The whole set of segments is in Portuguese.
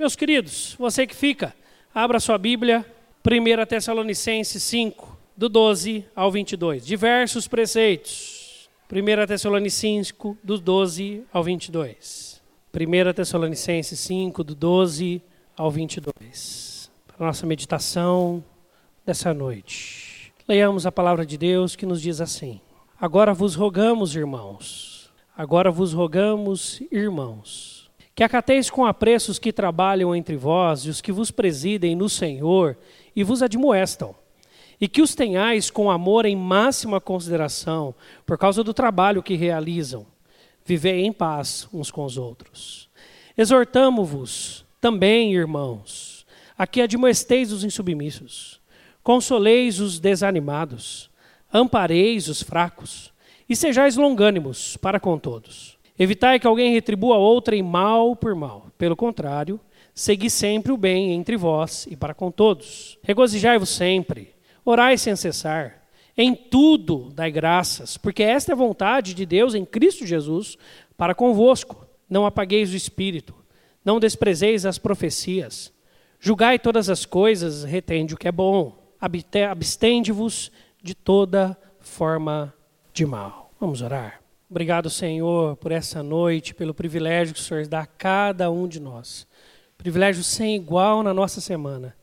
Meus queridos, você que fica, abra sua Bíblia, 1 Tessalonicenses 5, do 12 ao 22. Diversos preceitos. 1 Tessalonicenses 5, do 12 ao 22. 1 Tessalonicenses 5, do 12 ao 22. Para nossa meditação dessa noite. Leiamos a palavra de Deus que nos diz assim: Agora vos rogamos, irmãos, agora vos rogamos, irmãos, que acateis com apreço os que trabalham entre vós e os que vos presidem no Senhor e vos admoestam, e que os tenhais com amor em máxima consideração por causa do trabalho que realizam. Vivei em paz uns com os outros. Exortamo-vos também, irmãos, a que admoesteis os insubmissos, consoleis os desanimados, ampareis os fracos e sejais longânimos para com todos. Evitai que alguém retribua outrem mal por mal. Pelo contrário, segui sempre o bem entre vós e para com todos. Regozijai-vos sempre, orai sem cessar. Em tudo dai graças, porque esta é a vontade de Deus em Cristo Jesus para convosco. Não apagueis o espírito, não desprezeis as profecias. Julgai todas as coisas, retende o que é bom. Abstende-vos de toda forma de mal. Vamos orar. Obrigado, Senhor, por essa noite, pelo privilégio que o Senhor dá a cada um de nós. Privilégio sem igual na nossa semana,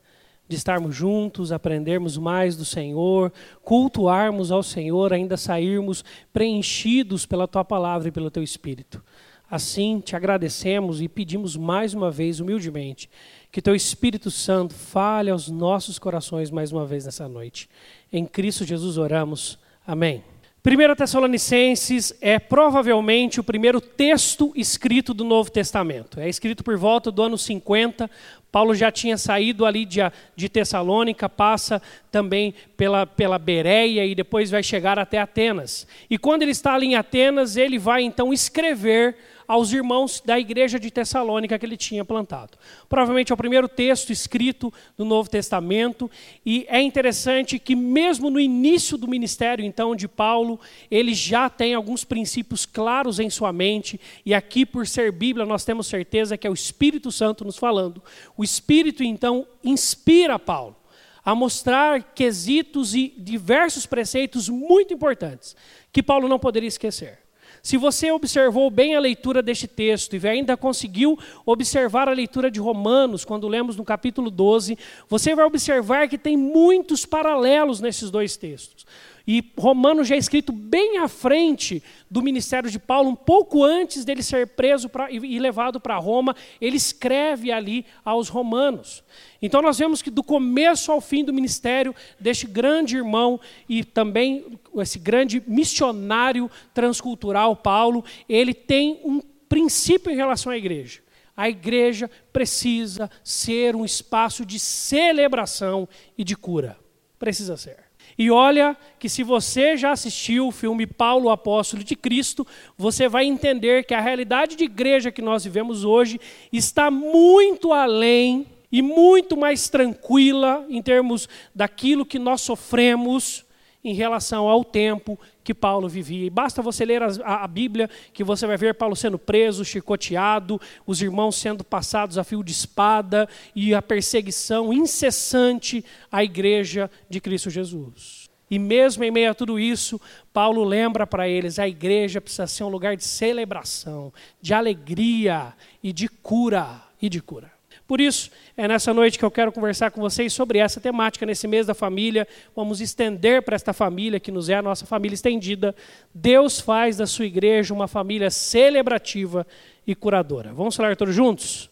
de estarmos juntos, aprendermos mais do Senhor, cultuarmos ao Senhor, ainda sairmos preenchidos pela tua palavra e pelo teu espírito. Assim, te agradecemos e pedimos mais uma vez, humildemente, que teu Espírito Santo fale aos nossos corações mais uma vez nessa noite. Em Cristo Jesus oramos. Amém. 1 Tessalonicenses é provavelmente o primeiro texto escrito do Novo Testamento. É escrito por volta do ano 50. Paulo já tinha saído ali de, de Tessalônica, passa também pela, pela Bereia e depois vai chegar até Atenas. E quando ele está ali em Atenas, ele vai então escrever aos irmãos da igreja de Tessalônica que ele tinha plantado. Provavelmente é o primeiro texto escrito do Novo Testamento, e é interessante que, mesmo no início do ministério, então, de Paulo, ele já tem alguns princípios claros em sua mente, e aqui, por ser Bíblia, nós temos certeza que é o Espírito Santo nos falando. O Espírito, então, inspira Paulo a mostrar quesitos e diversos preceitos muito importantes que Paulo não poderia esquecer. Se você observou bem a leitura deste texto e ainda conseguiu observar a leitura de Romanos, quando lemos no capítulo 12, você vai observar que tem muitos paralelos nesses dois textos. E Romanos já é escrito bem à frente do ministério de Paulo, um pouco antes dele ser preso pra, e levado para Roma, ele escreve ali aos romanos. Então nós vemos que do começo ao fim do ministério deste grande irmão e também esse grande missionário transcultural, Paulo, ele tem um princípio em relação à igreja. A igreja precisa ser um espaço de celebração e de cura. Precisa ser. E olha que se você já assistiu o filme Paulo, Apóstolo de Cristo, você vai entender que a realidade de igreja que nós vivemos hoje está muito além e muito mais tranquila em termos daquilo que nós sofremos em relação ao tempo que Paulo vivia. E basta você ler a, a, Bíblia que você vai ver Paulo sendo preso, chicoteado, os irmãos sendo passados a fio de espada e a perseguição incessante à igreja de Cristo Jesus. E mesmo em meio a tudo isso, Paulo lembra para eles: a igreja precisa ser um lugar de celebração, de alegria e de cura e de cura. Por isso, é nessa noite que eu quero conversar com vocês sobre essa temática, nesse mês da família. Vamos estender para esta família, que nos é a nossa família estendida. Deus faz da sua igreja uma família celebrativa e curadora. Vamos falar todos juntos?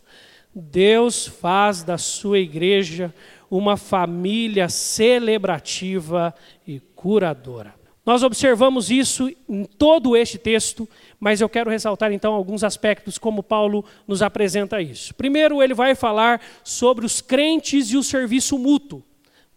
Deus faz da sua igreja uma família celebrativa e curadora. Nós observamos isso em todo este texto, mas eu quero ressaltar então alguns aspectos como Paulo nos apresenta isso. Primeiro, ele vai falar sobre os crentes e o serviço mútuo,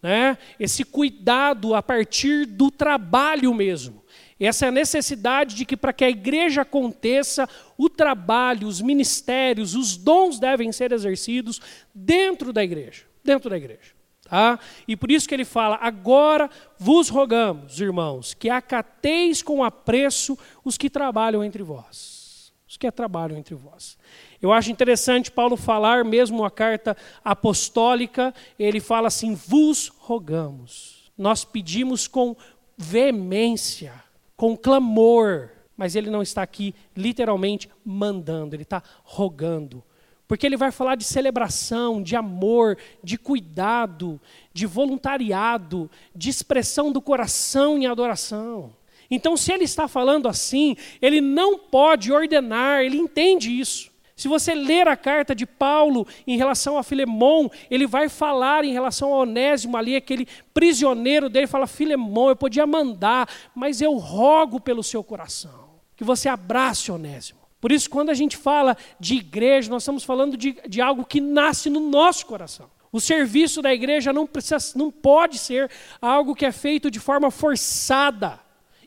né? esse cuidado a partir do trabalho mesmo. Essa é a necessidade de que, para que a igreja aconteça, o trabalho, os ministérios, os dons devem ser exercidos dentro da igreja. Dentro da igreja. Tá? E por isso que ele fala: agora vos rogamos, irmãos, que acateis com apreço os que trabalham entre vós. os que trabalham entre vós. Eu acho interessante Paulo falar, mesmo a carta apostólica, ele fala assim: vos rogamos. Nós pedimos com veemência, com clamor, mas ele não está aqui literalmente mandando, ele está rogando. Porque ele vai falar de celebração, de amor, de cuidado, de voluntariado, de expressão do coração em adoração. Então, se ele está falando assim, ele não pode ordenar, ele entende isso. Se você ler a carta de Paulo em relação a Filemon, ele vai falar em relação a Onésimo ali, aquele prisioneiro dele, fala: Filemon, eu podia mandar, mas eu rogo pelo seu coração, que você abrace Onésimo. Por isso, quando a gente fala de igreja, nós estamos falando de, de algo que nasce no nosso coração. O serviço da igreja não, precisa, não pode ser algo que é feito de forma forçada,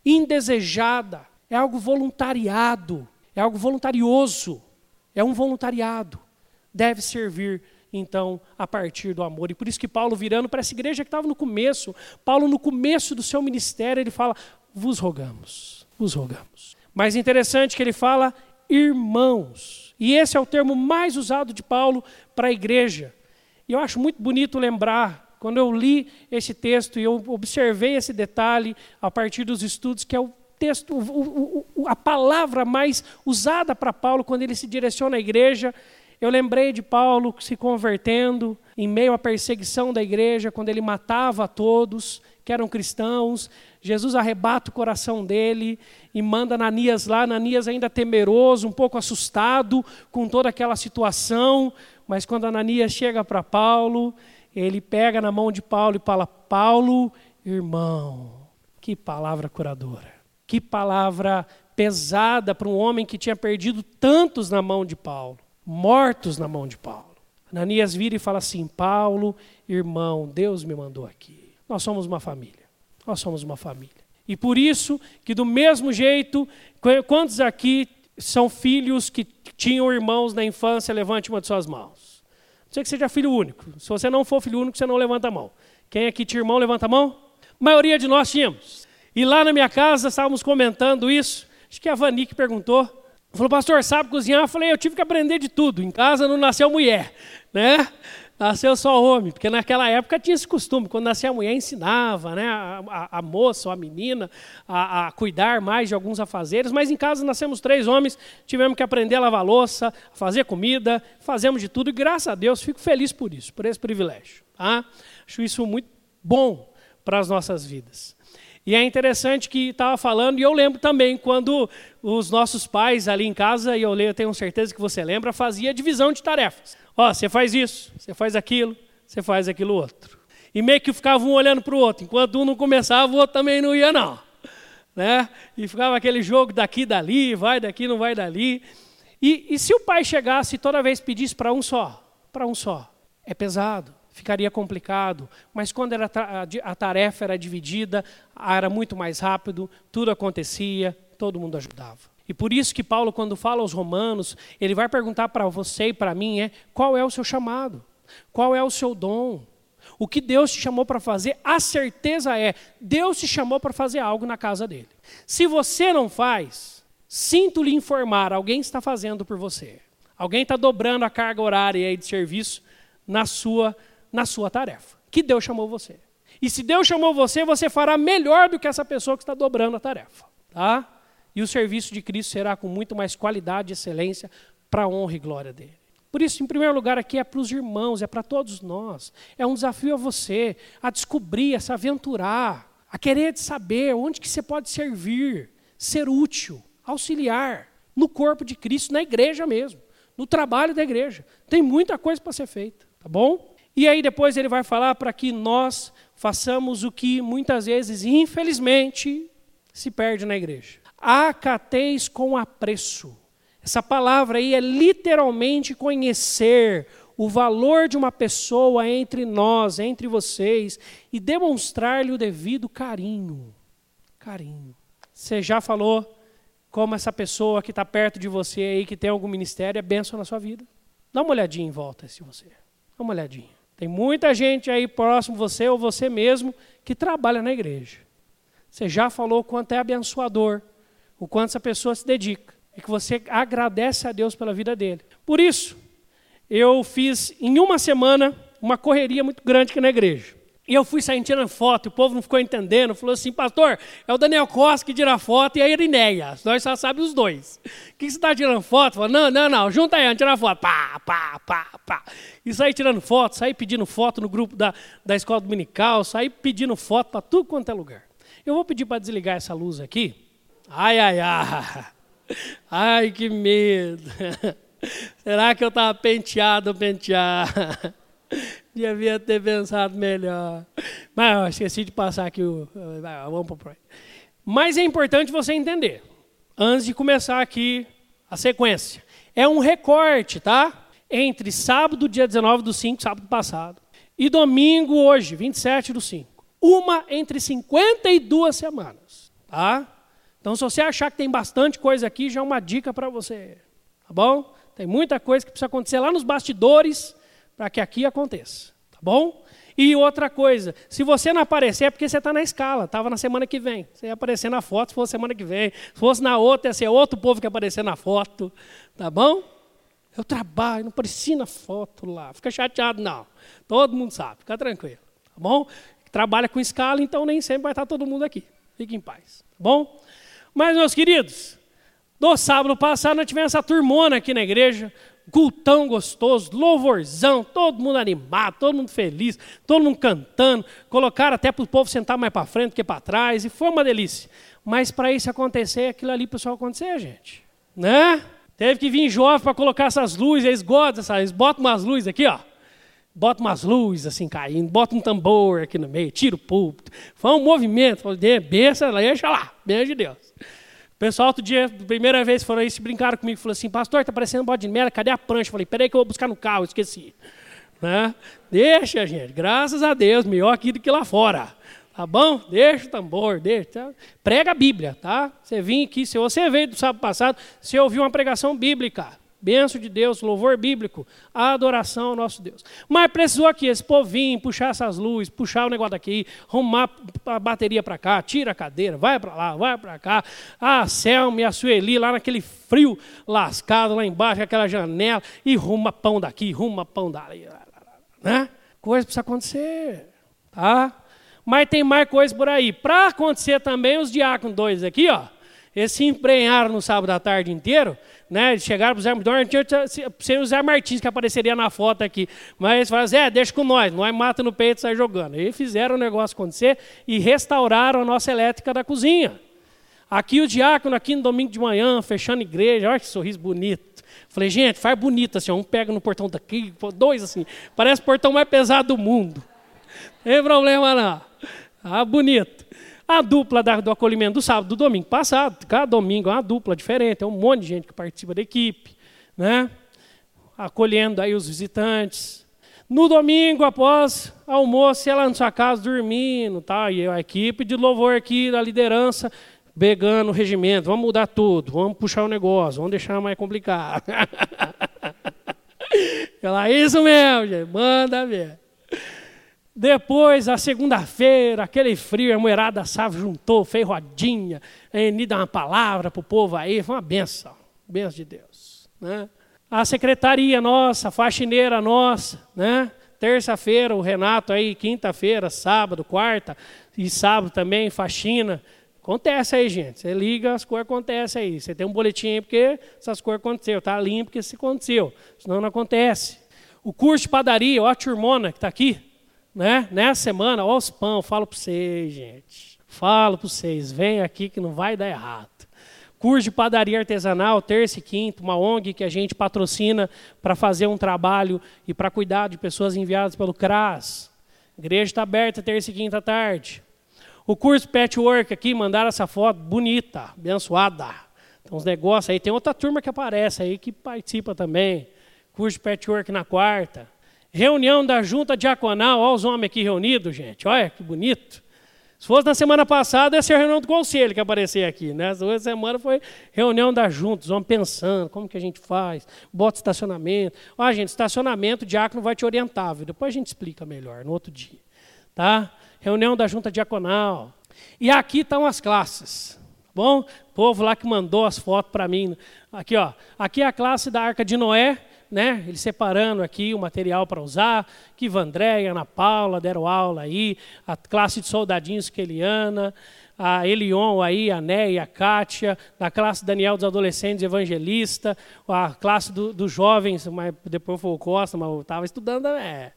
indesejada. É algo voluntariado, é algo voluntarioso, é um voluntariado. Deve servir então, a partir do amor. E por isso que Paulo, virando para essa igreja que estava no começo, Paulo, no começo do seu ministério, ele fala: vos rogamos, vos rogamos. Mas interessante que ele fala irmãos. E esse é o termo mais usado de Paulo para a igreja. E eu acho muito bonito lembrar, quando eu li esse texto e eu observei esse detalhe a partir dos estudos, que é o texto, o, o, a palavra mais usada para Paulo quando ele se direciona à igreja. Eu lembrei de Paulo se convertendo em meio à perseguição da igreja, quando ele matava a todos que eram cristãos. Jesus arrebata o coração dele e manda Ananias lá. Ananias ainda temeroso, um pouco assustado com toda aquela situação. Mas quando Ananias chega para Paulo, ele pega na mão de Paulo e fala: Paulo, irmão, que palavra curadora. Que palavra pesada para um homem que tinha perdido tantos na mão de Paulo, mortos na mão de Paulo. Ananias vira e fala assim: Paulo, irmão, Deus me mandou aqui. Nós somos uma família. Nós somos uma família. E por isso que do mesmo jeito, quantos aqui são filhos que tinham irmãos na infância, levante uma de suas mãos. Não sei que seja filho único. Se você não for filho único, você não levanta a mão. Quem aqui tinha irmão, levanta a mão? A maioria de nós tínhamos. E lá na minha casa estávamos comentando isso. Acho que a Vani que perguntou. Falou, pastor, sabe cozinhar? Eu falei, eu tive que aprender de tudo. Em casa não nasceu mulher, né? Nasceu só homem, porque naquela época tinha esse costume, quando nascia a mulher ensinava né, a, a, a moça ou a menina a, a, cuidar mais de alguns afazeres, mas em casa nascemos três homens, tivemos que aprender a lavar louça, a fazer comida, fazemos de tudo, e graças a Deus fico feliz por isso, por esse privilégio. Tá? Acho isso muito bom para as nossas vidas. E é interessante que estava falando, e eu lembro também quando os nossos pais ali em casa, e eu, eu tenho certeza que você lembra, fazia divisão de tarefas. Ó, você faz isso, você faz aquilo, você faz aquilo outro. E meio que ficava um olhando para o outro. Enquanto um não começava, o outro também não ia, não. Né? E ficava aquele jogo daqui, dali, vai daqui, não vai dali. E, e se o pai chegasse e toda vez pedisse para um só, para um só, é pesado, ficaria complicado. Mas quando era a tarefa era dividida, era muito mais rápido, tudo acontecia, todo mundo ajudava. E por isso que Paulo, quando fala aos romanos, ele vai perguntar para você e para mim é qual é o seu chamado, qual é o seu dom, o que Deus te chamou para fazer. A certeza é Deus te chamou para fazer algo na casa dele. Se você não faz, sinto lhe informar, alguém está fazendo por você. Alguém está dobrando a carga horária de serviço na sua na sua tarefa. Que Deus chamou você. E se Deus chamou você, você fará melhor do que essa pessoa que está dobrando a tarefa, tá? E o serviço de Cristo será com muito mais qualidade e excelência para a honra e glória dele. Por isso, em primeiro lugar, aqui é para os irmãos, é para todos nós. É um desafio a você, a descobrir, a se aventurar, a querer saber onde que você pode servir, ser útil, auxiliar no corpo de Cristo, na igreja mesmo, no trabalho da igreja. Tem muita coisa para ser feita, tá bom? E aí depois ele vai falar para que nós façamos o que muitas vezes, infelizmente, se perde na igreja acateis com apreço. Essa palavra aí é literalmente conhecer o valor de uma pessoa entre nós, entre vocês, e demonstrar-lhe o devido carinho. Carinho. Você já falou como essa pessoa que está perto de você aí, que tem algum ministério, é benção na sua vida? Dá uma olhadinha em volta se você. Dá uma olhadinha. Tem muita gente aí próximo você ou você mesmo que trabalha na igreja. Você já falou quanto é abençoador o quanto essa pessoa se dedica. e que você agradece a Deus pela vida dele. Por isso, eu fiz em uma semana uma correria muito grande aqui na igreja. E eu fui saindo tirando foto, o povo não ficou entendendo, falou assim, pastor, é o Daniel Costa que tira foto e a Irineia, nós só sabemos os dois. O que você está tirando foto? Falei, não, não, não, junta aí, tira foto. Pá, pá, pá, pá. E saí tirando foto, saí pedindo foto no grupo da, da escola dominical, saí pedindo foto para tudo quanto é lugar. Eu vou pedir para desligar essa luz aqui. Ai, ai, ai. Ai, que medo. Será que eu estava penteado ou penteado? Devia ter pensado melhor. Mas eu esqueci de passar aqui o. Vamos para o próximo. Mas é importante você entender, antes de começar aqui a sequência. É um recorte, tá? Entre sábado, dia 19 do 5, sábado passado, e domingo, hoje, 27 do 5. Uma entre 52 semanas, tá? Então, se você achar que tem bastante coisa aqui, já é uma dica para você, tá bom? Tem muita coisa que precisa acontecer lá nos bastidores para que aqui aconteça, tá bom? E outra coisa, se você não aparecer é porque você está na escala, estava na semana que vem. Você ia aparecer na foto se fosse semana que vem. Se fosse na outra, ia ser outro povo que aparecer na foto, tá bom? Eu trabalho, não apareci na foto lá. Fica chateado, não. Todo mundo sabe, fica tranquilo, tá bom? Trabalha com escala, então nem sempre vai estar todo mundo aqui. Fique em paz, tá bom? Mas, meus queridos, no sábado passado nós tivemos essa turmona aqui na igreja, cultão gostoso, louvorzão, todo mundo animado, todo mundo feliz, todo mundo cantando, colocaram até para o povo sentar mais para frente que para trás, e foi uma delícia. Mas para isso acontecer, aquilo ali, pessoal, acontecer, gente. Né? Teve que vir jovem para colocar essas luzes, eles gostam, eles botam umas luzes aqui, ó. Bota umas luzes assim caindo, bota um tambor aqui no meio, tira o púlpito. Foi um movimento, benção, deixa lá, beijo de Deus. O pessoal, outro dia, primeira vez, foram aí, se brincaram comigo, falou assim, pastor, está parecendo bode de merda, cadê a prancha? Falei, peraí que eu vou buscar no carro, esqueci. Né? Deixa, gente, graças a Deus, melhor aqui do que lá fora. Tá bom? Deixa o tambor, deixa. Tá? Prega a Bíblia, tá? Você vem aqui, se você veio do sábado passado, você ouviu uma pregação bíblica benção de Deus, louvor bíblico, adoração ao nosso Deus. Mas precisou aqui esse povinho puxar essas luzes, puxar o negócio daqui, arrumar a bateria para cá, tira a cadeira, vai para lá, vai para cá. A Selma e a Sueli lá naquele frio lascado lá embaixo, aquela janela, e ruma pão daqui, ruma pão dali. Né? Coisa precisa acontecer. Tá? Mas tem mais coisa por aí. Para acontecer também, os diáconos dois aqui, ó, eles se emprenharam no sábado à tarde inteiro né? Chegaram para o Zé tinha ser o Zé Martins que apareceria na foto aqui. Mas eles falaram, Zé, deixa com nós, nós mata no peito e sai jogando. E fizeram o negócio acontecer e restauraram a nossa elétrica da cozinha. Aqui o diácono, aqui no domingo de manhã, fechando igreja, olha que sorriso bonito. Falei, gente, faz bonito assim, um pega no portão daqui, dois assim, parece o portão mais pesado do mundo. Não tem problema não. Ah, bonito. A dupla do acolhimento do sábado, do domingo passado, cada domingo é uma dupla diferente, é um monte de gente que participa da equipe, né? acolhendo aí os visitantes. No domingo, após almoço, ela na sua casa dormindo, tá? e a equipe de louvor aqui, da liderança, pegando o regimento, vamos mudar tudo, vamos puxar o negócio, vamos deixar mais complicado. Ela, isso mesmo, gente, manda ver. Depois, a segunda-feira, aquele frio, a moerada sabe, juntou, fez rodinha, e dá uma palavra para o povo aí, foi uma benção, benção de Deus. Né? A secretaria nossa, a faxineira nossa, né? terça-feira o Renato aí, quinta-feira, sábado, quarta e sábado também, faxina. Acontece aí, gente. Você liga, as coisas acontecem aí. Você tem um boletim aí porque essas coisas aconteceram. Está limpo porque isso aconteceu. Senão não acontece. O curso de padaria, ó a turmona que está aqui, né? Nessa semana, ó os pão, falo para vocês, gente. Falo para vocês, vem aqui que não vai dar errado. Curso de padaria artesanal, terça e quinta, uma ONG que a gente patrocina para fazer um trabalho e para cuidar de pessoas enviadas pelo CRAS. Igreja está aberta terça e quinta à tarde. O curso Patchwork aqui, mandaram essa foto bonita, abençoada. Tem uns negócios aí, tem outra turma que aparece aí que participa também. Curso de Patchwork na quarta. Reunião da junta diaconal, olha os homens aqui reunidos, gente, olha que bonito. Se fosse na semana passada, ia ser a reunião do conselho que aparecer aqui. Né? Essa semana foi reunião da junta, os homens pensando, como que a gente faz, bota estacionamento. Ó, gente, estacionamento, o diácono vai te orientar, viu? depois a gente explica melhor, no outro dia. Tá? Reunião da junta diaconal. E aqui estão as classes. Bom, o povo lá que mandou as fotos para mim. Aqui, ó. Aqui é a classe da Arca de Noé, né? Ele separando aqui o material para usar. Que Vandré e Ana Paula deram aula aí. A classe de soldadinhos Keliana. A Elion aí, a Né e a Kátia. Da classe Daniel dos adolescentes evangelista. A classe dos do jovens, mas depois foi o Costa, mas eu estava estudando. É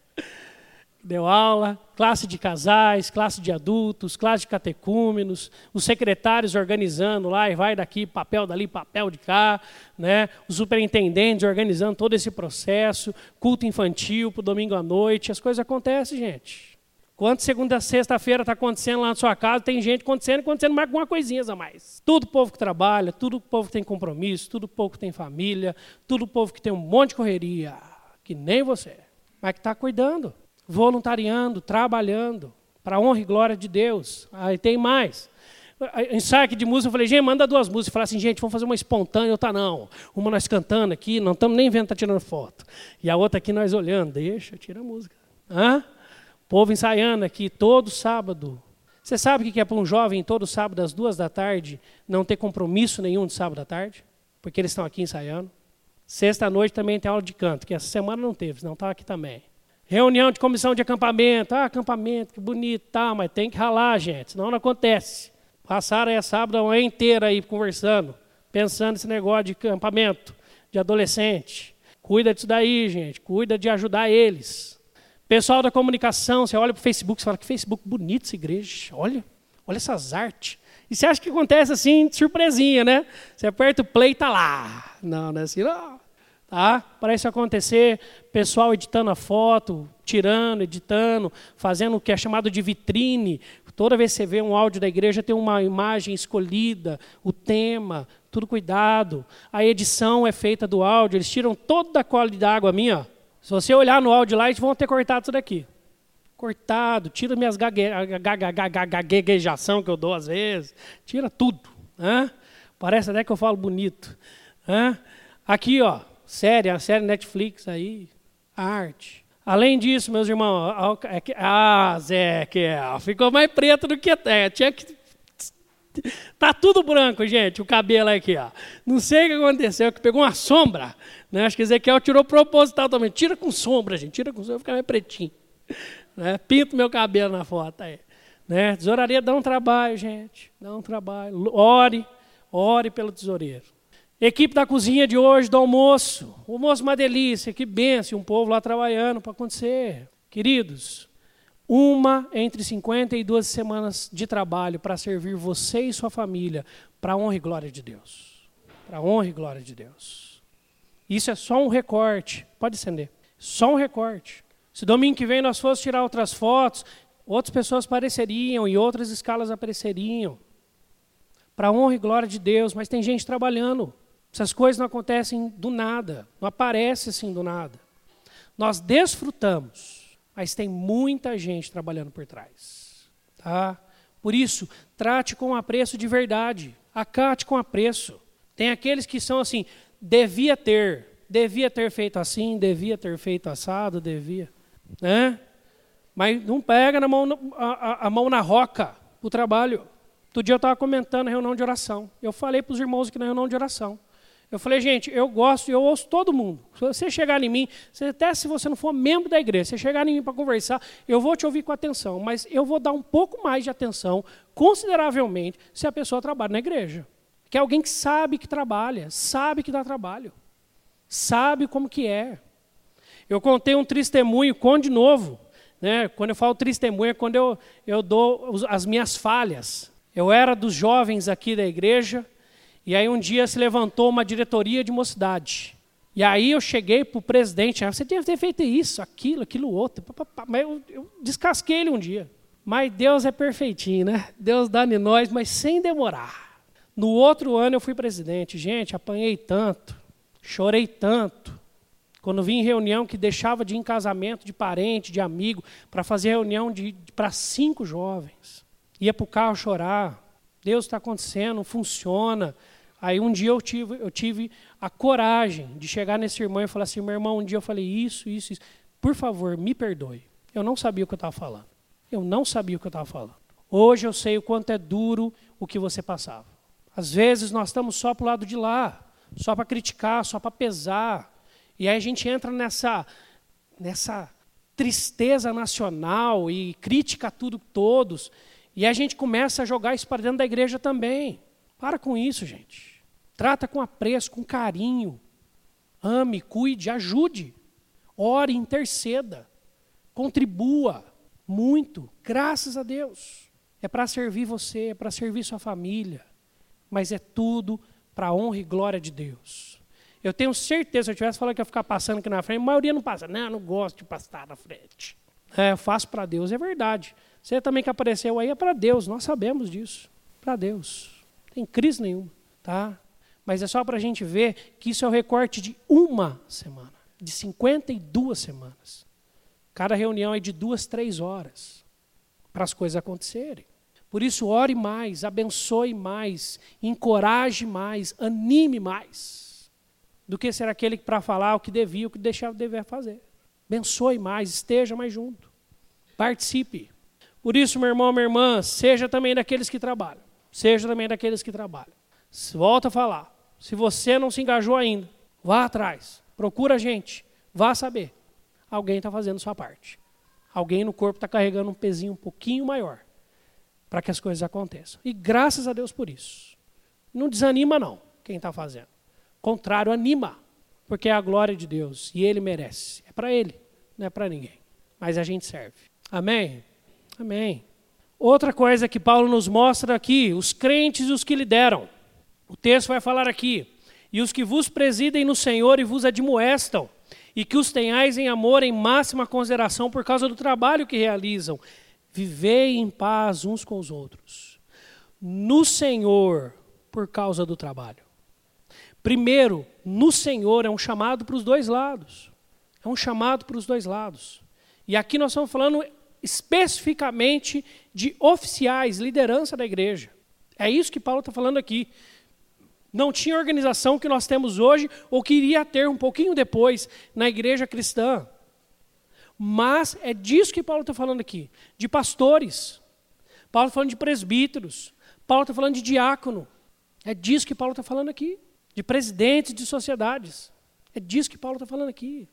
deu aula, classe de casais, classe de adultos, classe de catecúmenos, os secretários organizando lá, e vai daqui, papel dali, papel de cá, né? os superintendentes organizando todo esse processo, culto infantil para domingo à noite, as coisas acontecem, gente. Quanto segunda, sexta-feira está acontecendo lá na sua casa, tem gente acontecendo, acontecendo mais alguma coisinha a mais. Tudo povo que trabalha, tudo povo que tem compromisso, tudo povo que tem família, tudo povo que tem um monte de correria, que nem você, mas que está cuidando voluntariando, trabalhando, para a honra e glória de Deus. Aí tem mais. Ensaio de música, eu falei, gente, manda duas músicas. Eu falei assim, gente, vamos fazer uma espontânea, outra não. Uma nós cantando aqui, não estamos nem vendo, tá tirando foto. E a outra aqui nós olhando, deixa, tira a música. Hã? Povo ensaiando aqui todo sábado. Você sabe o que é para um jovem todo sábado às duas da tarde não ter compromisso nenhum de sábado à tarde? Porque eles estão aqui ensaiando. Sexta noite também tem aula de canto, que essa semana não teve, senão estava aqui também. Reunião de comissão de acampamento. Ah, acampamento, que bonito, tá, mas tem que ralar, gente, senão não acontece. Passaram aí a sábado a manhã inteira aí conversando, pensando nesse negócio de acampamento, de adolescente. Cuida disso daí, gente, cuida de ajudar eles. Pessoal da comunicação, você olha para o Facebook, você fala que Facebook bonito essa igreja, olha, olha essas artes. E você acha que acontece assim, surpresinha, né? Você aperta o play e tá lá. Não, não é assim, não. Tá? Para isso acontecer, pessoal editando a foto, tirando, editando, fazendo o que é chamado de vitrine. Toda vez que você vê um áudio da igreja, tem uma imagem escolhida, o tema, tudo cuidado. A edição é feita do áudio, eles tiram toda a qualidade d'água minha. Se você olhar no áudio lá, eles vão ter cortado isso daqui. Cortado, tira minhas gaguejação que eu dou às vezes, tira tudo. Né? Parece até que eu falo bonito. Né? Aqui, ó, série, a série Netflix aí, arte. Além disso, meus irmãos, é ah, Zé, que ficou mais preto do que é, tinha que Tá tudo branco, gente, o cabelo aqui, ó. Não sei o que aconteceu, que pegou uma sombra. Né? Acho que Ezequiel tirou proposital também. Tira com sombra, gente, tira com sombra, fica mais pretinho. Né? Pinto meu cabelo na foto aí. Né? Tesouraria dá um trabalho, gente. Dá um trabalho. Ore, ore pelo tesoureiro. Equipe da cozinha de hoje, do almoço. O almoço uma delícia, que benção, um povo lá trabalhando para acontecer. Queridos, uma entre 50 e duas semanas de trabalho para servir você e sua família para a honra e glória de Deus. Para a honra e glória de Deus. Isso é só um recorte. Pode acender. Só um recorte. Se domingo que vem nós fosse tirar outras fotos, outras pessoas apareceriam e outras escalas apareceriam. Para a honra e glória de Deus, mas tem gente trabalhando. Essas coisas não acontecem do nada, não aparecem assim do nada. Nós desfrutamos, mas tem muita gente trabalhando por trás. Tá? Por isso, trate com apreço de verdade, acate com apreço. Tem aqueles que são assim, devia ter, devia ter feito assim, devia ter feito assado, devia. Né? Mas não pega na mão, a, a mão na roca o trabalho. Outro dia eu estava comentando na reunião de oração. Eu falei para os irmãos aqui na reunião de oração. Eu falei, gente, eu gosto e eu ouço todo mundo. Se você chegar em mim, até se você não for membro da igreja, você chegar em mim para conversar, eu vou te ouvir com atenção, mas eu vou dar um pouco mais de atenção, consideravelmente, se a pessoa trabalha na igreja. Que é alguém que sabe que trabalha, sabe que dá trabalho, sabe como que é. Eu contei um testemunho, com de novo. Né? Quando eu falo testemunho, é quando eu, eu dou as minhas falhas. Eu era dos jovens aqui da igreja, e aí um dia se levantou uma diretoria de mocidade. E aí eu cheguei para o presidente, ah, você deve ter feito isso, aquilo, aquilo outro. Mas eu, eu descasquei ele um dia. Mas Deus é perfeitinho, né? Deus dá em nós, mas sem demorar. No outro ano eu fui presidente. Gente, apanhei tanto, chorei tanto. Quando vim em reunião que deixava de ir em casamento de parente, de amigo, para fazer reunião para cinco jovens. Ia para o carro chorar. Deus está acontecendo, funciona. Aí um dia eu tive, eu tive a coragem de chegar nesse irmão e falar assim, meu irmão, um dia eu falei isso, isso, isso. Por favor, me perdoe. Eu não sabia o que eu estava falando. Eu não sabia o que eu estava falando. Hoje eu sei o quanto é duro o que você passava. Às vezes nós estamos só para o lado de lá, só para criticar, só para pesar. E aí a gente entra nessa, nessa tristeza nacional e crítica a tudo todos. E a gente começa a jogar isso para dentro da igreja também. Para com isso, gente. Trata com apreço, com carinho. Ame, cuide, ajude. Ore, interceda. Contribua muito, graças a Deus. É para servir você, é para servir sua família. Mas é tudo para a honra e glória de Deus. Eu tenho certeza, se eu tivesse falado que ia ficar passando aqui na frente, a maioria não passa. Não, não gosto de passar na frente. É, eu faço para Deus, é verdade. Você também que apareceu aí é para Deus, nós sabemos disso. Para Deus. Tem crise nenhuma, tá? Mas é só para a gente ver que isso é o recorte de uma semana, de 52 semanas. Cada reunião é de duas, três horas para as coisas acontecerem. Por isso, ore mais, abençoe mais, encoraje mais, anime mais, do que ser aquele que para falar o que devia, o que deixava de dever fazer. Abençoe mais, esteja mais junto, participe. Por isso, meu irmão, minha irmã, seja também daqueles que trabalham. Seja também daqueles que trabalham. Volta a falar. Se você não se engajou ainda, vá atrás, procura a gente, vá saber alguém está fazendo sua parte. Alguém no corpo está carregando um pezinho um pouquinho maior para que as coisas aconteçam. E graças a Deus por isso. Não desanima, não, quem está fazendo. Contrário, anima, porque é a glória de Deus e Ele merece. É para Ele, não é para ninguém. Mas a gente serve. Amém? Amém. Outra coisa que Paulo nos mostra aqui, os crentes e os que lideram. O texto vai falar aqui. E os que vos presidem no Senhor e vos admoestam, e que os tenhais em amor em máxima consideração por causa do trabalho que realizam. Vivei em paz uns com os outros. No Senhor, por causa do trabalho. Primeiro, no Senhor é um chamado para os dois lados. É um chamado para os dois lados. E aqui nós estamos falando especificamente de oficiais, liderança da igreja. É isso que Paulo está falando aqui não tinha organização que nós temos hoje ou que iria ter um pouquinho depois na igreja cristã. Mas é disso que Paulo está falando aqui, de pastores. Paulo está falando de presbíteros. Paulo está falando de diácono. É disso que Paulo está falando aqui. De presidentes de sociedades. É disso que Paulo está falando aqui.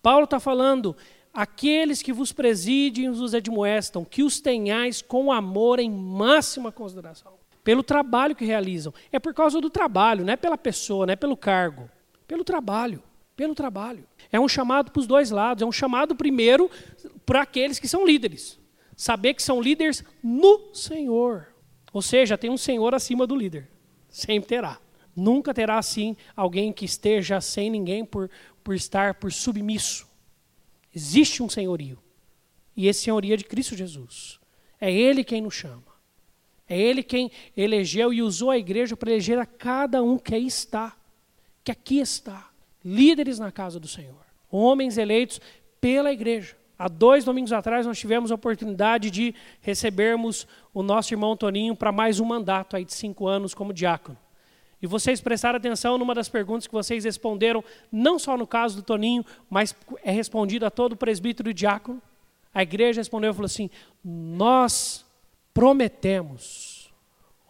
Paulo está falando, aqueles que vos presidem e vos admoestam, que os tenhais com amor em máxima consideração pelo trabalho que realizam. É por causa do trabalho, não é pela pessoa, não é pelo cargo. Pelo trabalho, pelo trabalho. É um chamado para os dois lados. É um chamado primeiro para aqueles que são líderes. Saber que são líderes no Senhor. Ou seja, tem um Senhor acima do líder. Sempre terá. Nunca terá assim alguém que esteja sem ninguém por, por estar por submisso. Existe um senhorio. E esse senhorio é de Cristo Jesus. É Ele quem nos chama. É Ele quem elegeu e usou a igreja para eleger a cada um que aí está, que aqui está. Líderes na casa do Senhor. Homens eleitos pela igreja. Há dois domingos atrás nós tivemos a oportunidade de recebermos o nosso irmão Toninho para mais um mandato aí de cinco anos como diácono. E vocês prestaram atenção numa das perguntas que vocês responderam, não só no caso do Toninho, mas é respondido a todo presbítero e diácono. A igreja respondeu e falou assim: Nós prometemos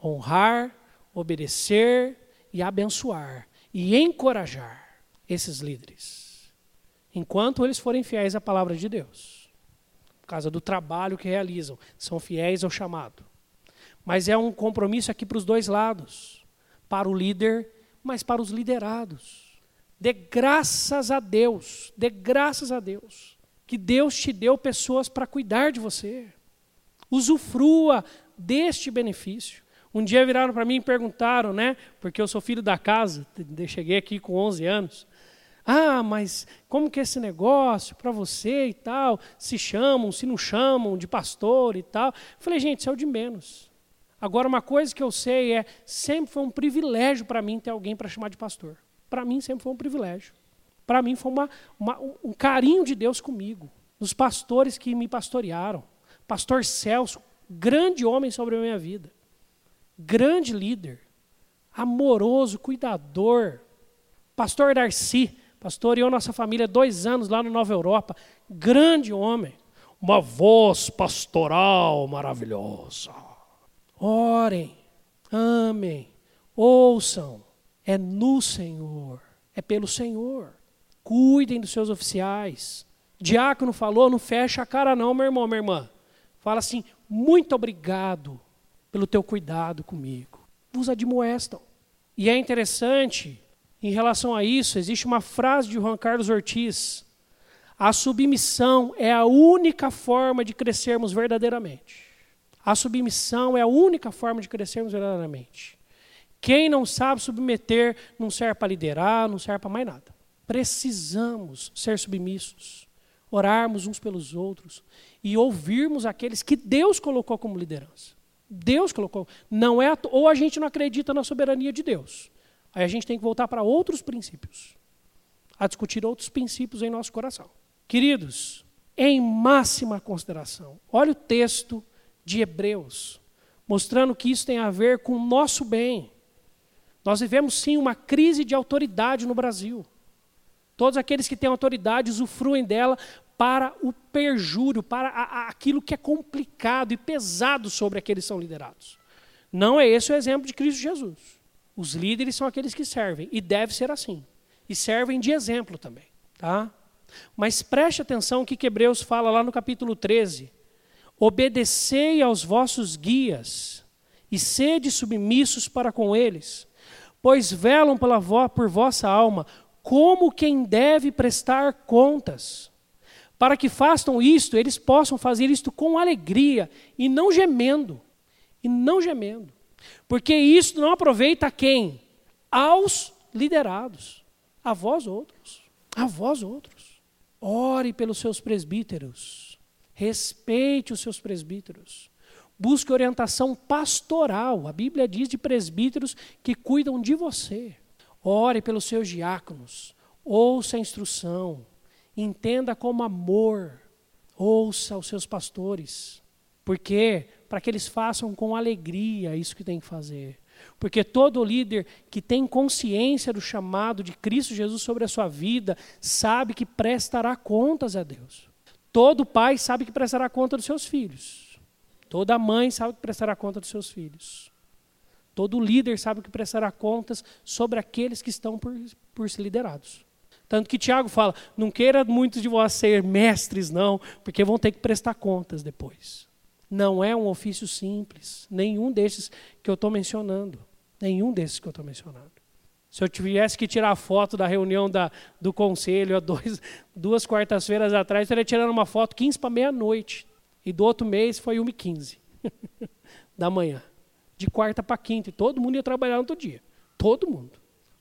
honrar, obedecer e abençoar e encorajar esses líderes, enquanto eles forem fiéis à palavra de Deus, por causa do trabalho que realizam, são fiéis ao chamado. Mas é um compromisso aqui para os dois lados, para o líder, mas para os liderados. Dê graças a Deus, dê graças a Deus, que Deus te deu pessoas para cuidar de você. Usufrua deste benefício. Um dia viraram para mim e perguntaram, né? Porque eu sou filho da casa, cheguei aqui com 11 anos. Ah, mas como que é esse negócio para você e tal? Se chamam, se não chamam de pastor e tal. Falei, gente, isso é o de menos. Agora, uma coisa que eu sei é, sempre foi um privilégio para mim ter alguém para chamar de pastor. Para mim sempre foi um privilégio. Para mim foi uma, uma, um carinho de Deus comigo. Dos pastores que me pastorearam. Pastor Celso, grande homem sobre a minha vida. Grande líder. Amoroso, cuidador. Pastor Darcy, pastoreou nossa família dois anos lá no Nova Europa. Grande homem. Uma voz pastoral maravilhosa. Orem. Amém. Ouçam. É no Senhor. É pelo Senhor. Cuidem dos seus oficiais. Diácono falou, não fecha a cara não, meu irmão, minha irmã. Fala assim, muito obrigado pelo teu cuidado comigo. Vos admoestam. E é interessante, em relação a isso, existe uma frase de Juan Carlos Ortiz. A submissão é a única forma de crescermos verdadeiramente. A submissão é a única forma de crescermos verdadeiramente. Quem não sabe submeter não serve para liderar, não serve para mais nada. Precisamos ser submissos, orarmos uns pelos outros e ouvirmos aqueles que Deus colocou como liderança. Deus colocou. Não é ou a gente não acredita na soberania de Deus. Aí a gente tem que voltar para outros princípios, a discutir outros princípios em nosso coração. Queridos, em máxima consideração, olha o texto de Hebreus, mostrando que isso tem a ver com o nosso bem. Nós vivemos sim uma crise de autoridade no Brasil. Todos aqueles que têm autoridade usufruem dela para o perjúrio, para a, a, aquilo que é complicado e pesado sobre aqueles que são liderados. Não é esse o exemplo de Cristo Jesus. Os líderes são aqueles que servem, e deve ser assim. E servem de exemplo também. Tá? Mas preste atenção o que Hebreus fala lá no capítulo 13. Obedecei aos vossos guias e sede submissos para com eles, pois velam pela vo por vossa alma, como quem deve prestar contas para que façam isto, eles possam fazer isto com alegria e não gemendo. E não gemendo. Porque isto não aproveita a quem? Aos liderados. A vós outros. A vós outros. Ore pelos seus presbíteros. Respeite os seus presbíteros. Busque orientação pastoral. A Bíblia diz de presbíteros que cuidam de você. Ore pelos seus diáconos. Ouça a instrução entenda como amor, ouça os seus pastores. Porque para que eles façam com alegria isso que tem que fazer. Porque todo líder que tem consciência do chamado de Cristo Jesus sobre a sua vida sabe que prestará contas a Deus. Todo pai sabe que prestará conta dos seus filhos. Toda mãe sabe que prestará conta dos seus filhos. Todo líder sabe que prestará contas sobre aqueles que estão por, por ser liderados. Tanto que Tiago fala: não queira muitos de vós ser mestres, não, porque vão ter que prestar contas depois. Não é um ofício simples, nenhum desses que eu estou mencionando. Nenhum desses que eu estou mencionando. Se eu tivesse que tirar foto da reunião da, do conselho há dois, duas quartas-feiras atrás, eu estaria tirando uma foto 15 para meia-noite. E do outro mês foi 1h15 da manhã. De quarta para quinta. E todo mundo ia trabalhar no outro dia. Todo mundo.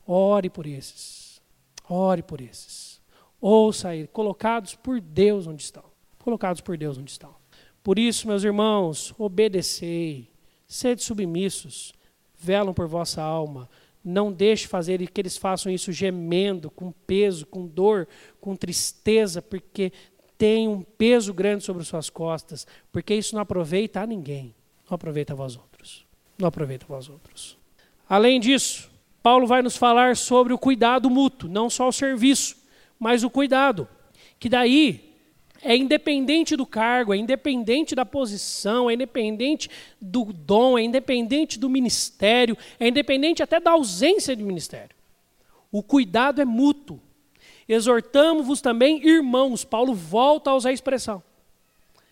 Ore por esses. Ore por esses. Ouça aí, colocados por Deus onde estão. Colocados por Deus onde estão. Por isso, meus irmãos, obedecei, sede submissos, velam por vossa alma. Não deixe fazer que eles façam isso gemendo, com peso, com dor, com tristeza, porque tem um peso grande sobre suas costas, porque isso não aproveita a ninguém. Não aproveita a vós outros. Não aproveita a vós outros. Além disso, Paulo vai nos falar sobre o cuidado mútuo, não só o serviço, mas o cuidado. Que daí é independente do cargo, é independente da posição, é independente do dom, é independente do ministério, é independente até da ausência de ministério. O cuidado é mútuo. Exortamos-vos também, irmãos, Paulo volta a usar a expressão.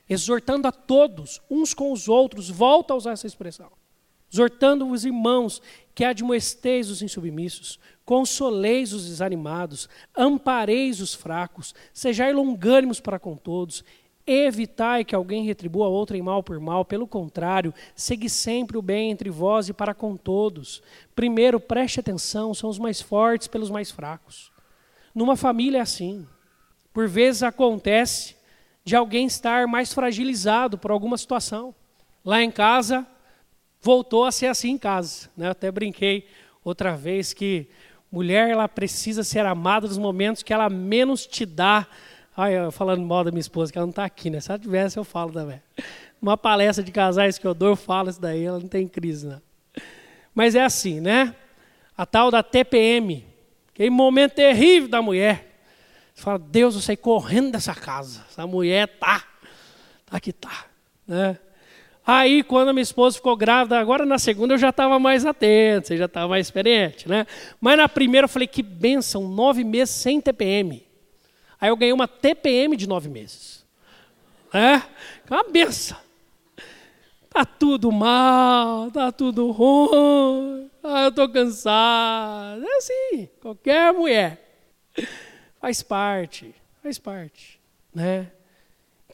Exortando a todos, uns com os outros, volta a usar essa expressão exortando os irmãos que admoesteis os insubmissos, consoleis os desanimados, ampareis os fracos, sejai longânimos para com todos, evitai que alguém retribua outro em mal por mal, pelo contrário, segui sempre o bem entre vós e para com todos. Primeiro, preste atenção, são os mais fortes pelos mais fracos. Numa família é assim. Por vezes acontece de alguém estar mais fragilizado por alguma situação. Lá em casa, voltou a ser assim em casa. Né? Eu até brinquei outra vez que mulher ela precisa ser amada nos momentos que ela menos te dá. Ai, eu falando mal da minha esposa, que ela não está aqui, né? Se ela tivesse, eu falo também. Uma palestra de casais que eu dou, eu falo isso daí, ela não tem crise, não. Mas é assim, né? A tal da TPM, aquele momento terrível da mulher. Você fala, Deus, eu saí correndo dessa casa. Essa mulher tá, tá que tá. Né? Aí, quando minha esposa ficou grávida, agora na segunda eu já estava mais atento, você já estava mais experiente, né? Mas na primeira eu falei, que benção, nove meses sem TPM. Aí eu ganhei uma TPM de nove meses. É? Uma benção. Tá tudo mal, tá tudo ruim. Ah, eu tô cansado. É assim, qualquer mulher. Faz parte, faz parte, né?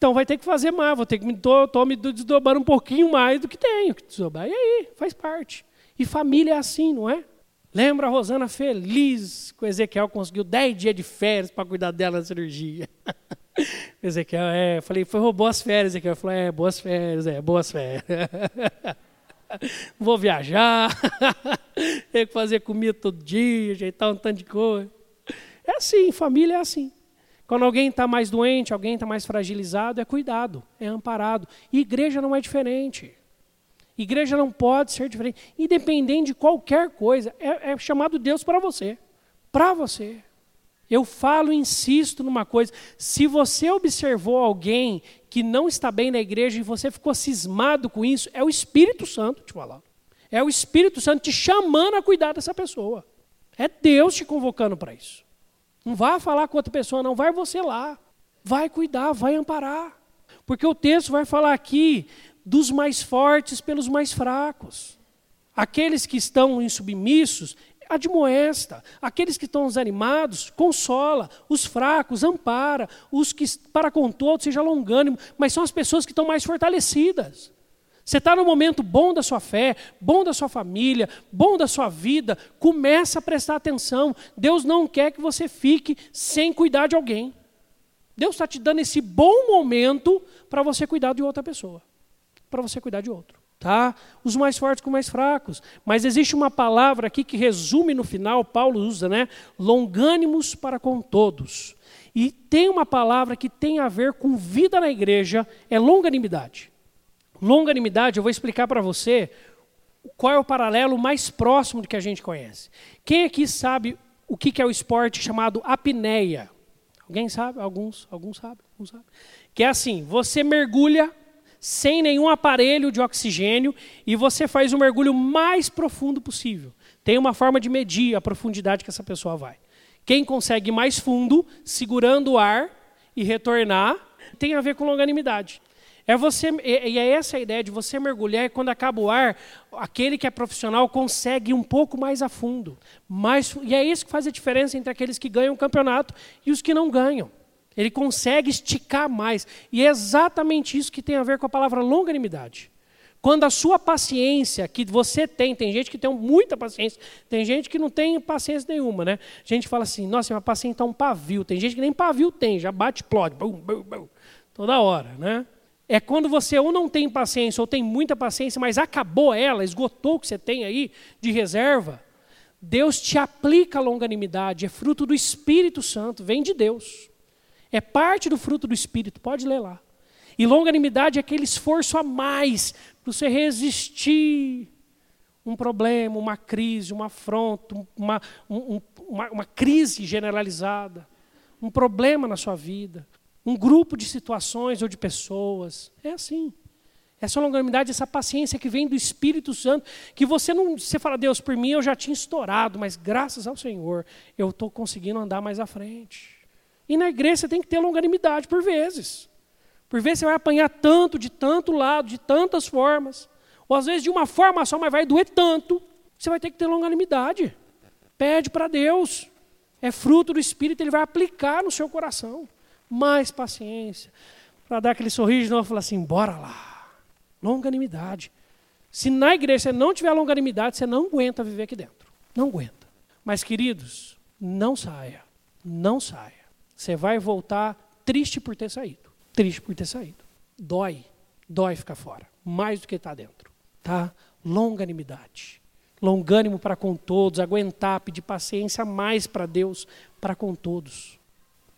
Então vai ter que fazer mais, vou ter que me, tô, tô me desdobrar um pouquinho mais do que tenho que desdobrar. E aí, faz parte. E família é assim, não é? Lembra a Rosana feliz que o Ezequiel conseguiu 10 dias de férias para cuidar dela na cirurgia. Ezequiel, é, falei, foi boas férias, Ezequiel. Falou, é, boas férias, é, boas férias. Vou viajar, tenho que fazer comida todo dia, ajeitar um tanto de coisa. É assim, família é assim. Quando alguém está mais doente, alguém está mais fragilizado, é cuidado, é amparado. E igreja não é diferente. Igreja não pode ser diferente. Independente de qualquer coisa, é, é chamado Deus para você. Para você. Eu falo, insisto numa coisa: se você observou alguém que não está bem na igreja e você ficou cismado com isso, é o Espírito Santo te falar. É o Espírito Santo te chamando a cuidar dessa pessoa. É Deus te convocando para isso. Não vá falar com outra pessoa, não. Vai você lá. Vai cuidar, vai amparar. Porque o texto vai falar aqui dos mais fortes pelos mais fracos. Aqueles que estão insubmissos, admoesta. Aqueles que estão desanimados, consola. Os fracos, ampara. Os que, para com todos, seja longânimo. Mas são as pessoas que estão mais fortalecidas. Você está no momento bom da sua fé, bom da sua família, bom da sua vida, começa a prestar atenção. Deus não quer que você fique sem cuidar de alguém. Deus está te dando esse bom momento para você cuidar de outra pessoa, para você cuidar de outro. Tá? Os mais fortes com os mais fracos. Mas existe uma palavra aqui que resume no final, Paulo usa, né? Longânimos para com todos. E tem uma palavra que tem a ver com vida na igreja, é longanimidade. Longanimidade, eu vou explicar para você qual é o paralelo mais próximo do que a gente conhece. Quem aqui sabe o que é o esporte chamado apneia? Alguém sabe? Alguns, alguns sabem, alguns sabem. Que é assim, você mergulha sem nenhum aparelho de oxigênio e você faz o mergulho mais profundo possível. Tem uma forma de medir a profundidade que essa pessoa vai. Quem consegue mais fundo, segurando o ar e retornar, tem a ver com longanimidade. É você, e é essa a ideia de você mergulhar e quando acaba o ar, aquele que é profissional consegue ir um pouco mais a fundo. Mais, e é isso que faz a diferença entre aqueles que ganham o campeonato e os que não ganham. Ele consegue esticar mais. E é exatamente isso que tem a ver com a palavra longanimidade. Quando a sua paciência que você tem, tem gente que tem muita paciência, tem gente que não tem paciência nenhuma, né? A gente fala assim, nossa, minha paciência é um pavio. Tem gente que nem pavio tem, já bate, explode, bum, bum, bum, toda hora, né? É quando você ou não tem paciência ou tem muita paciência, mas acabou ela, esgotou o que você tem aí de reserva. Deus te aplica a longanimidade, é fruto do Espírito Santo, vem de Deus. É parte do fruto do Espírito, pode ler lá. E longanimidade é aquele esforço a mais para você resistir um problema, uma crise, uma afronta, uma, um, uma, uma crise generalizada, um problema na sua vida um grupo de situações ou de pessoas. É assim. Essa longanimidade, essa paciência que vem do Espírito Santo, que você não, você fala, Deus, por mim eu já tinha estourado, mas graças ao Senhor eu estou conseguindo andar mais à frente. E na igreja você tem que ter longanimidade por vezes. Por vezes você vai apanhar tanto, de tanto lado, de tantas formas. Ou às vezes de uma forma só, mas vai doer tanto. Você vai ter que ter longanimidade. Pede para Deus. É fruto do Espírito, ele vai aplicar no seu coração mais paciência, para dar aquele sorriso de novo e falar assim: bora lá. Longanimidade. Se na igreja você não tiver longanimidade, você não aguenta viver aqui dentro. Não aguenta. Mas, queridos, não saia. Não saia. Você vai voltar triste por ter saído. Triste por ter saído. Dói. Dói ficar fora. Mais do que estar tá dentro. Tá? Longanimidade. Longânimo para com todos. Aguentar, pedir paciência mais para Deus, para com todos.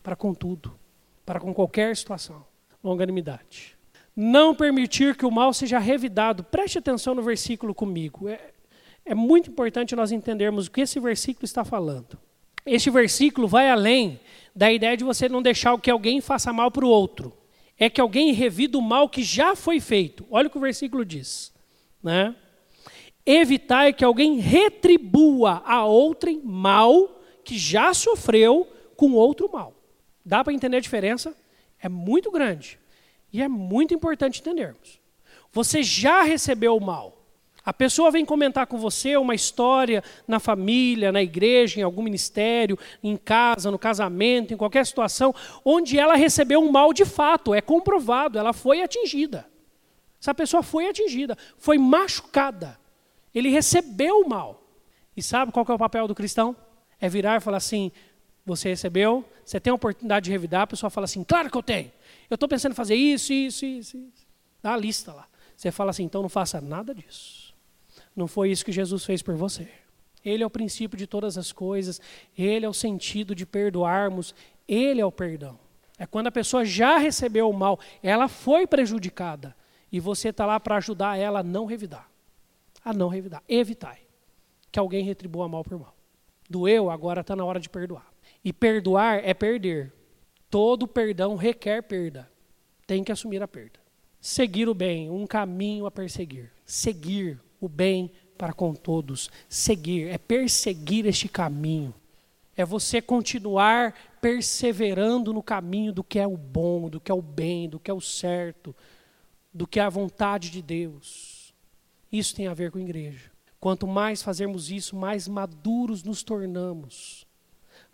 Para com tudo para com qualquer situação. Longanimidade. Não permitir que o mal seja revidado. Preste atenção no versículo comigo. É, é muito importante nós entendermos o que esse versículo está falando. Este versículo vai além da ideia de você não deixar que alguém faça mal para o outro. é que alguém revida o mal que já foi feito. Olha o que o versículo diz. Né? Evitar que alguém retribua a outrem mal que já sofreu com outro mal. Dá para entender a diferença? É muito grande. E é muito importante entendermos. Você já recebeu o mal. A pessoa vem comentar com você uma história na família, na igreja, em algum ministério, em casa, no casamento, em qualquer situação, onde ela recebeu um mal de fato, é comprovado, ela foi atingida. Essa pessoa foi atingida, foi machucada. Ele recebeu o mal. E sabe qual é o papel do cristão? É virar e falar assim: você recebeu, você tem a oportunidade de revidar, a pessoa fala assim: claro que eu tenho. Eu estou pensando em fazer isso, isso, isso, isso. Dá a lista lá. Você fala assim: então não faça nada disso. Não foi isso que Jesus fez por você. Ele é o princípio de todas as coisas, ele é o sentido de perdoarmos, ele é o perdão. É quando a pessoa já recebeu o mal, ela foi prejudicada, e você está lá para ajudar ela a não revidar. A não revidar. Evitar que alguém retribua mal por mal. Doeu, agora está na hora de perdoar. E perdoar é perder. Todo perdão requer perda. Tem que assumir a perda. Seguir o bem, um caminho a perseguir. Seguir o bem para com todos. Seguir, é perseguir este caminho. É você continuar perseverando no caminho do que é o bom, do que é o bem, do que é o certo, do que é a vontade de Deus. Isso tem a ver com a igreja. Quanto mais fazermos isso, mais maduros nos tornamos,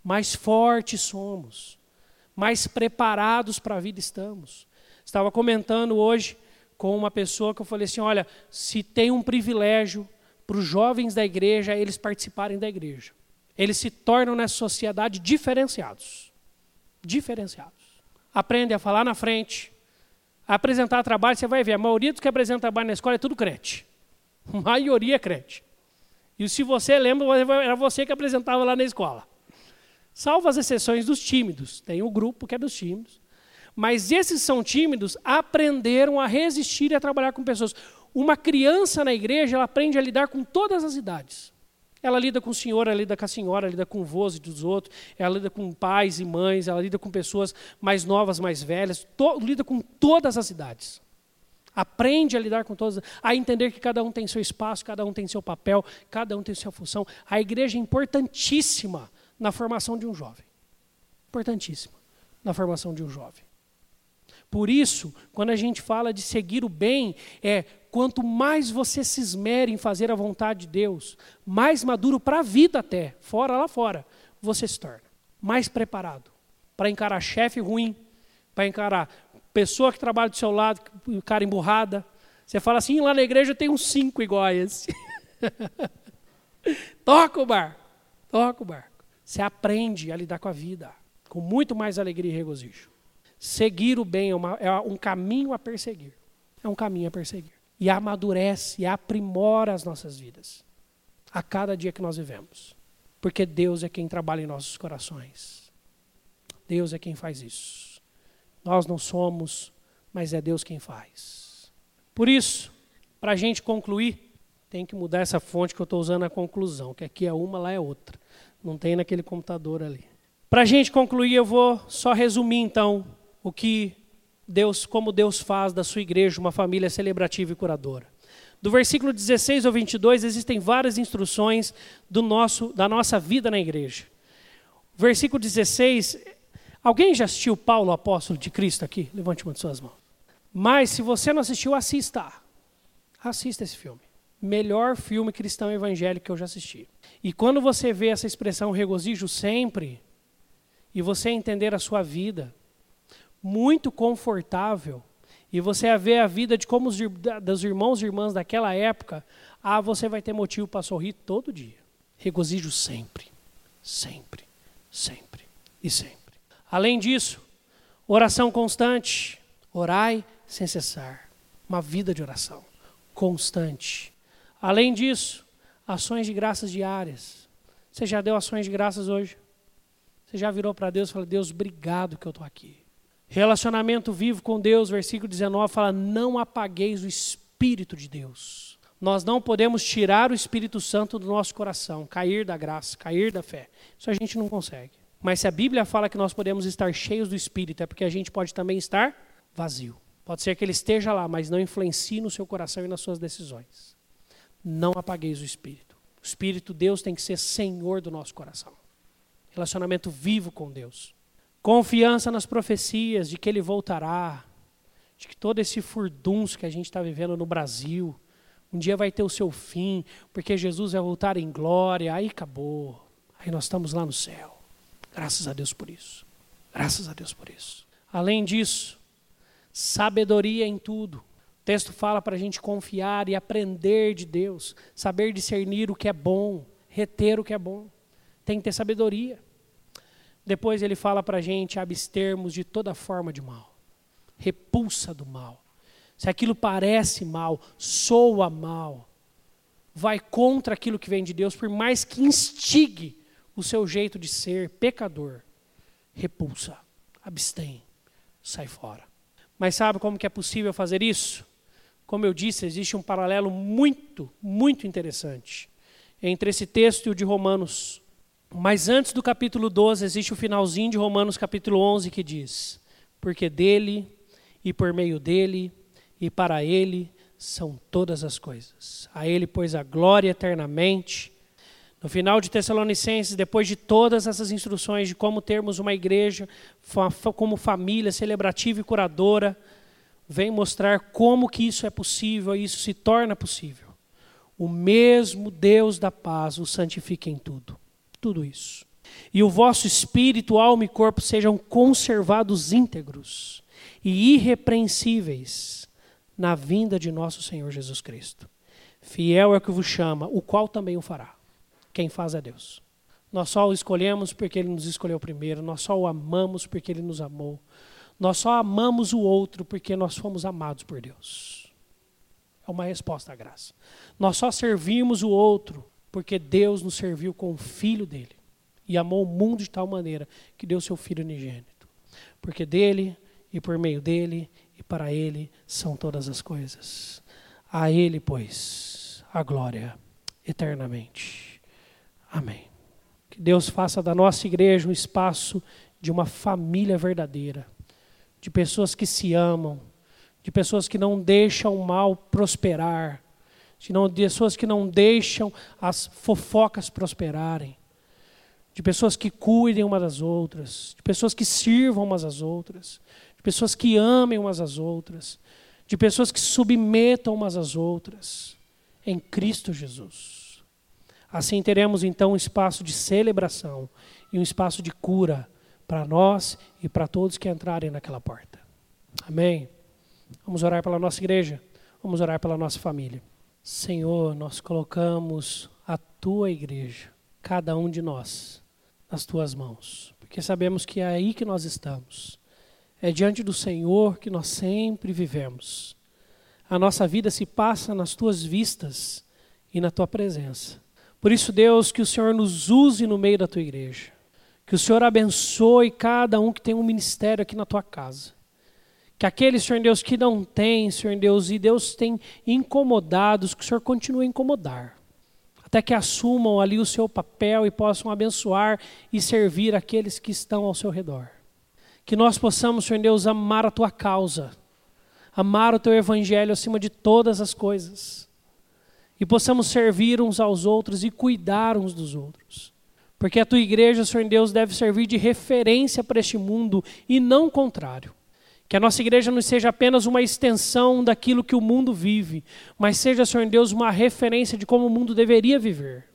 mais fortes somos, mais preparados para a vida estamos. Estava comentando hoje com uma pessoa que eu falei assim: olha, se tem um privilégio para os jovens da igreja eles participarem da igreja. Eles se tornam nessa sociedade diferenciados. Diferenciados. Aprendem a falar na frente, a apresentar trabalho, você vai ver, a maioria dos que apresentam trabalho na escola é tudo crente. A maioria é crente. E se você lembra, era você que apresentava lá na escola. Salvo as exceções dos tímidos. Tem o grupo que é dos tímidos. Mas esses são tímidos, aprenderam a resistir e a trabalhar com pessoas. Uma criança na igreja, ela aprende a lidar com todas as idades. Ela lida com o senhor, ela lida com a senhora, ela lida com vós e dos outros, ela lida com pais e mães, ela lida com pessoas mais novas, mais velhas, to, lida com todas as idades. Aprende a lidar com todas, a entender que cada um tem seu espaço, cada um tem seu papel, cada um tem sua função. A igreja é importantíssima na formação de um jovem. Importantíssima na formação de um jovem. Por isso, quando a gente fala de seguir o bem, é quanto mais você se esmere em fazer a vontade de Deus, mais maduro para a vida até, fora lá fora, você se torna. Mais preparado para encarar chefe ruim, para encarar pessoa que trabalha do seu lado, cara emburrada. Você fala assim, lá na igreja tem uns cinco iguais. toca o barco, toca o barco. Você aprende a lidar com a vida com muito mais alegria e regozijo. Seguir o bem é, uma, é um caminho a perseguir. É um caminho a perseguir. E amadurece e aprimora as nossas vidas. A cada dia que nós vivemos. Porque Deus é quem trabalha em nossos corações. Deus é quem faz isso. Nós não somos, mas é Deus quem faz. Por isso, para a gente concluir, tem que mudar essa fonte que eu estou usando na conclusão, que aqui é uma, lá é outra. Não tem naquele computador ali. Para a gente concluir, eu vou só resumir então o que Deus, como Deus faz da sua igreja uma família celebrativa e curadora. Do versículo 16 ao 22 existem várias instruções do nosso, da nossa vida na igreja. Versículo 16, alguém já assistiu Paulo, apóstolo de Cristo aqui? Levante uma de suas mãos. Mas se você não assistiu, assista. Assista esse filme. Melhor filme cristão evangélico que eu já assisti. E quando você vê essa expressão regozijo sempre, e você entender a sua vida, muito confortável e você vê a vida de como os dos irmãos e irmãs daquela época, ah, você vai ter motivo para sorrir todo dia. Regozijo sempre, sempre, sempre e sempre. Além disso, oração constante, orai sem cessar. Uma vida de oração constante. Além disso, ações de graças diárias. Você já deu ações de graças hoje? Você já virou para Deus e falou: Deus, obrigado que eu estou aqui. Relacionamento vivo com Deus, versículo 19 fala: Não apagueis o Espírito de Deus. Nós não podemos tirar o Espírito Santo do nosso coração, cair da graça, cair da fé. Isso a gente não consegue. Mas se a Bíblia fala que nós podemos estar cheios do Espírito, é porque a gente pode também estar vazio. Pode ser que ele esteja lá, mas não influencie no seu coração e nas suas decisões. Não apagueis o Espírito. O Espírito Deus tem que ser Senhor do nosso coração. Relacionamento vivo com Deus. Confiança nas profecias de que Ele voltará, de que todo esse furdunço que a gente está vivendo no Brasil, um dia vai ter o seu fim, porque Jesus vai voltar em glória, aí acabou. Aí nós estamos lá no céu. Graças a Deus por isso. Graças a Deus por isso. Além disso, sabedoria em tudo. O texto fala para a gente confiar e aprender de Deus, saber discernir o que é bom, reter o que é bom. Tem que ter sabedoria. Depois ele fala para a gente abstermos de toda forma de mal, repulsa do mal. Se aquilo parece mal, soa mal, vai contra aquilo que vem de Deus, por mais que instigue o seu jeito de ser pecador, repulsa, abstém, sai fora. Mas sabe como que é possível fazer isso? Como eu disse, existe um paralelo muito, muito interessante entre esse texto e o de Romanos. Mas antes do capítulo 12, existe o finalzinho de Romanos capítulo 11 que diz: Porque dele, e por meio dele, e para ele são todas as coisas. A ele, pois, a glória eternamente. No final de Tessalonicenses, depois de todas essas instruções de como termos uma igreja como família celebrativa e curadora, vem mostrar como que isso é possível e isso se torna possível. O mesmo Deus da paz o santifica em tudo. Tudo isso. E o vosso espírito, alma e corpo sejam conservados íntegros e irrepreensíveis na vinda de nosso Senhor Jesus Cristo. Fiel é o que vos chama, o qual também o fará. Quem faz é Deus. Nós só o escolhemos porque ele nos escolheu primeiro, nós só o amamos porque ele nos amou. Nós só amamos o outro porque nós fomos amados por Deus. É uma resposta à graça. Nós só servimos o outro porque Deus nos serviu com o filho dele e amou o mundo de tal maneira que deu seu filho unigênito. Porque dele e por meio dele e para ele são todas as coisas. A ele, pois, a glória eternamente. Amém. Que Deus faça da nossa igreja um espaço de uma família verdadeira, de pessoas que se amam, de pessoas que não deixam o mal prosperar, de, pessoas que não deixam as fofocas prosperarem, de pessoas que cuidem umas das outras, de pessoas que sirvam umas às outras, de pessoas que amem umas às outras, de pessoas que submetam umas às outras, em Cristo Jesus. Assim teremos então um espaço de celebração e um espaço de cura para nós e para todos que entrarem naquela porta. Amém? Vamos orar pela nossa igreja, vamos orar pela nossa família. Senhor, nós colocamos a tua igreja, cada um de nós, nas tuas mãos, porque sabemos que é aí que nós estamos. É diante do Senhor que nós sempre vivemos. A nossa vida se passa nas tuas vistas e na tua presença. Por isso, Deus, que o Senhor nos use no meio da tua igreja. Que o Senhor abençoe cada um que tem um ministério aqui na tua casa. Que aqueles, Senhor Deus, que não tem, Senhor Deus, e Deus tem incomodados, que o Senhor continue a incomodar. Até que assumam ali o seu papel e possam abençoar e servir aqueles que estão ao seu redor. Que nós possamos, Senhor Deus, amar a tua causa, amar o teu evangelho acima de todas as coisas e possamos servir uns aos outros e cuidar uns dos outros. Porque a tua igreja, Senhor Deus, deve servir de referência para este mundo e não o contrário. Que a nossa igreja não seja apenas uma extensão daquilo que o mundo vive, mas seja, Senhor Deus, uma referência de como o mundo deveria viver.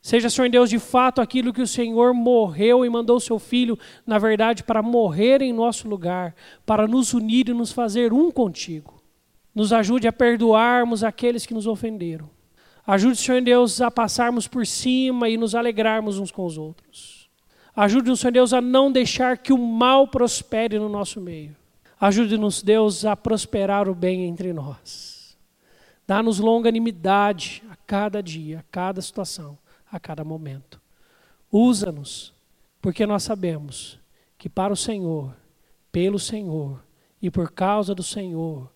Seja, Senhor Deus, de fato aquilo que o Senhor morreu e mandou o seu Filho, na verdade, para morrer em nosso lugar, para nos unir e nos fazer um contigo. Nos ajude a perdoarmos aqueles que nos ofenderam Ajude, Senhor Deus, a passarmos por cima e nos alegrarmos uns com os outros. Ajude-nos, Senhor Deus, a não deixar que o mal prospere no nosso meio. Ajude-nos, Deus, a prosperar o bem entre nós. Dá-nos longanimidade a cada dia, a cada situação, a cada momento. Usa-nos, porque nós sabemos que para o Senhor, pelo Senhor e por causa do Senhor,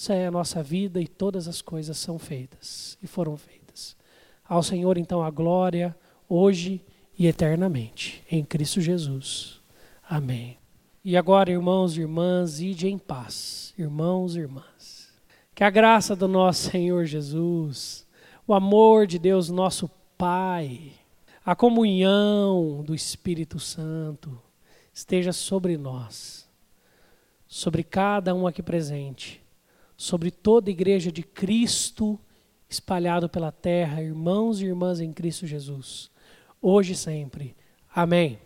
essa é a nossa vida e todas as coisas são feitas e foram feitas. Ao Senhor, então, a glória, hoje e eternamente, em Cristo Jesus. Amém. E agora, irmãos e irmãs, ide em paz, irmãos e irmãs. Que a graça do nosso Senhor Jesus, o amor de Deus, nosso Pai, a comunhão do Espírito Santo esteja sobre nós, sobre cada um aqui presente, sobre toda a igreja de Cristo espalhado pela terra, irmãos e irmãs em Cristo Jesus, hoje e sempre. Amém.